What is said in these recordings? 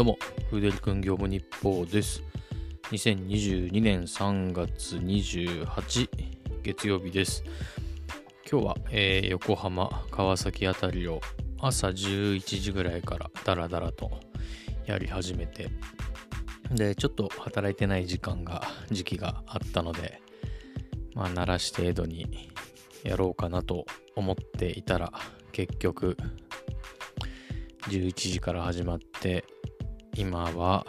どうも、フーデル君業務日報です。2022年3月28月曜日です。今日は、えー横浜、川崎あたりを朝11時ぐらいからダラダラとやり始めて、で、ちょっと働いてない時間が、時期があったので、まあ、鳴らし程度にやろうかなと思っていたら、結局、11時から始まって、今は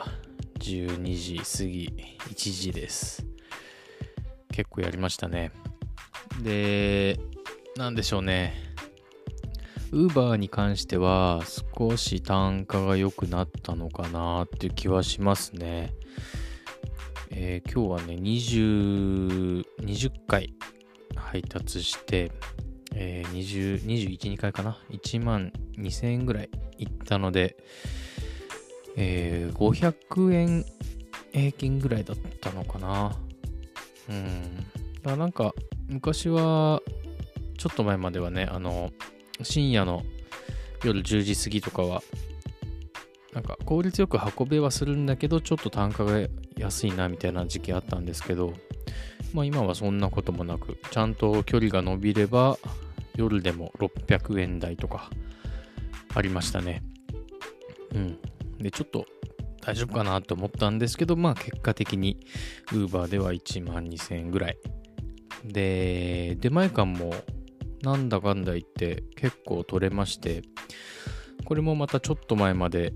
12時過ぎ、1時です。結構やりましたね。で、なんでしょうね。ウーバーに関しては少し単価が良くなったのかなっていう気はしますね。えー今日はね、20、20回配達して、えー20 21、2回かな ?1 万2000円ぐらいいったので、えー500円平均ぐらいだったのかな。うん。だからなんか、昔は、ちょっと前まではね、あの、深夜の夜10時過ぎとかは、なんか効率よく運べはするんだけど、ちょっと単価が安いなみたいな時期あったんですけど、まあ今はそんなこともなく、ちゃんと距離が伸びれば、夜でも600円台とかありましたね。うん。で、ちょっと大丈夫かなと思ったんですけど、まあ結果的に Uber では1万2000円ぐらい。で、出前館もなんだかんだ言って結構取れまして、これもまたちょっと前まで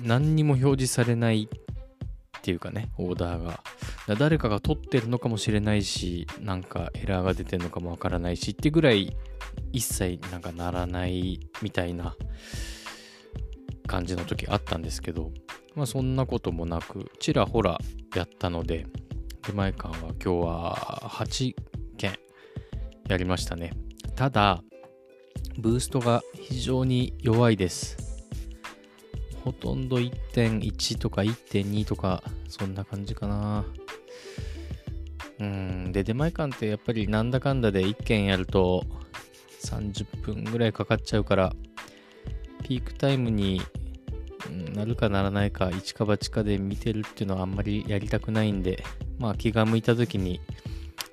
何にも表示されないっていうかね、オーダーが。誰かが取ってるのかもしれないし、なんかエラーが出てるのかもわからないしってぐらい一切なんかならないみたいな感じの時あったんですけど、まあそんなこともなく、ちらほらやったので、出前館は今日は8件やりましたね。ただ、ブーストが非常に弱いです。ほとんど1.1とか1.2とか、そんな感じかな。うん、で、出前館ってやっぱりなんだかんだで1件やると30分ぐらいかかっちゃうから、ピークタイムになるかならないか、一か八かで見てるっていうのはあんまりやりたくないんで、まあ気が向いた時に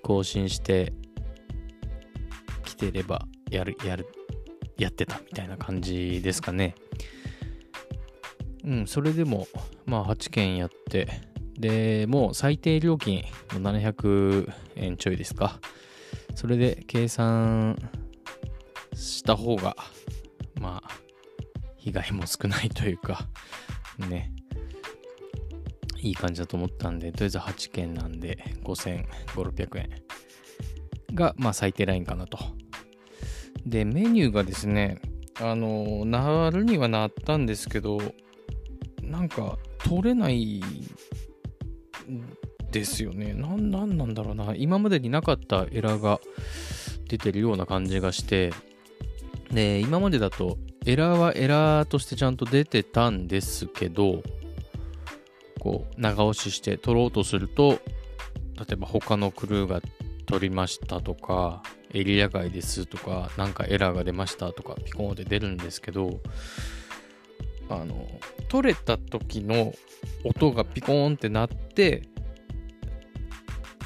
更新して来てればやる、やる、やってたみたいな感じですかね。うん、それでも、まあ8件やって、で、もう最低料金700円ちょいですか。それで計算した方が、まあ、被害も少ないというか、ね、いい感じだと思ったんで、とりあえず8件なんで、5500、600円が、まあ、最低ラインかなと。で、メニューがですね、あの、なるにはなったんですけど、なんか、取れないですよね。なん、なんなんだろうな。今までになかったエラーが出てるような感じがして、で、今までだと、エラーはエラーとしてちゃんと出てたんですけど、こう、長押しして取ろうとすると、例えば他のクルーが取りましたとか、エリア外ですとか、なんかエラーが出ましたとか、ピコンって出るんですけど、あの、取れた時の音がピコーンって鳴って、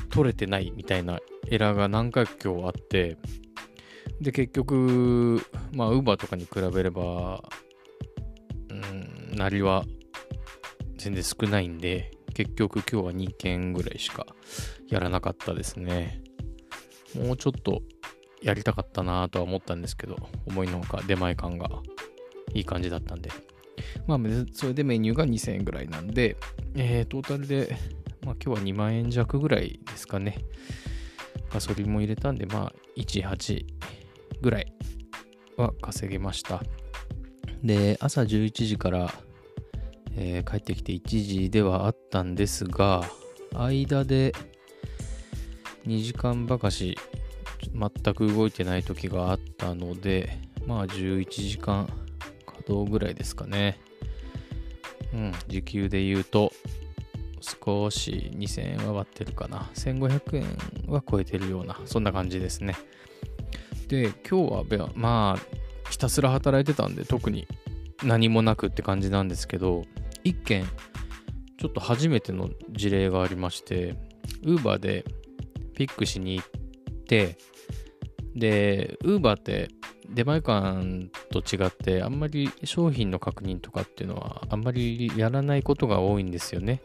取れてないみたいなエラーが何回か今日あって、で、結局、まあ、ウーバーとかに比べれば、うん、なりは全然少ないんで、結局今日は2件ぐらいしかやらなかったですね。もうちょっとやりたかったなとは思ったんですけど、思いのほか出前感がいい感じだったんで。まあ、それでメニューが2000円ぐらいなんで、えー、トータルで、まあ今日は2万円弱ぐらいですかね。ガソリンも入れたんで、まあ、18ぐらいは稼げました。で、朝11時から、えー帰ってきて1時ではあったんですが、間で2時間ばかし全く動いてない時があったので、まあ11時間稼働ぐらいですかね。うん、時給で言うと、少し2000円は割ってるかな。1500円は超えてるような、そんな感じですね。で、今日は、まあ、ひたすら働いてたんで、特に何もなくって感じなんですけど、一件ちょっと初めての事例がありまして Uber でピックしに行ってで Uber って出前館と違ってあんまり商品の確認とかっていうのはあんまりやらないことが多いんですよね。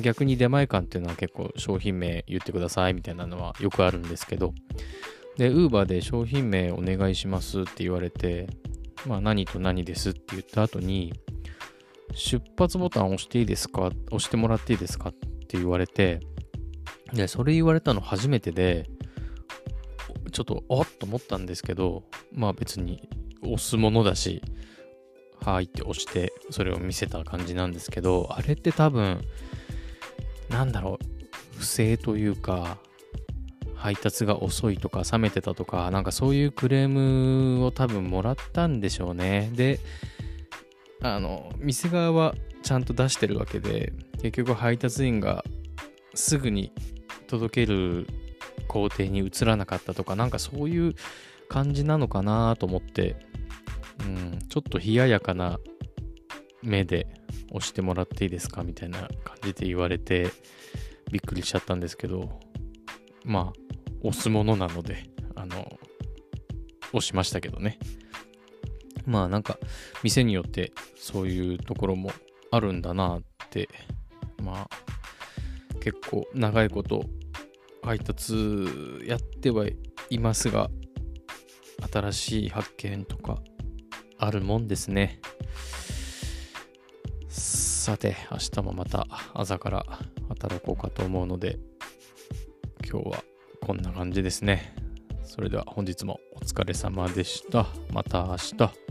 逆に出前館っていうのは結構商品名言ってくださいみたいなのはよくあるんですけどで Uber で商品名お願いしますって言われてまあ何と何ですって言った後に出発ボタン押していいですか押してもらっていいですかって言われてでそれ言われたの初めてでちょっとおっと思ったんですけどまあ別に押すものだしはいって押してそれを見せた感じなんですけどあれって多分なんだろう不正というか配達が遅いとか冷めてたとかなんかそういうクレームを多分もらったんでしょうね。であの店側はちゃんと出してるわけで結局配達員がすぐに届ける工程に移らなかったとかなんかそういう感じなのかなと思って、うん、ちょっと冷ややかな目で押してもらっていいですかみたいな感じで言われてびっくりしちゃったんですけどまあ押すものなのであの押しましたけどね。まあなんか店によってそういうところもあるんだなってまあ結構長いこと配達やってはいますが新しい発見とかあるもんですね。さて明日もまた朝から働こうかと思うので今日はこんな感じですね。それでは本日もお疲れ様でした。また明日。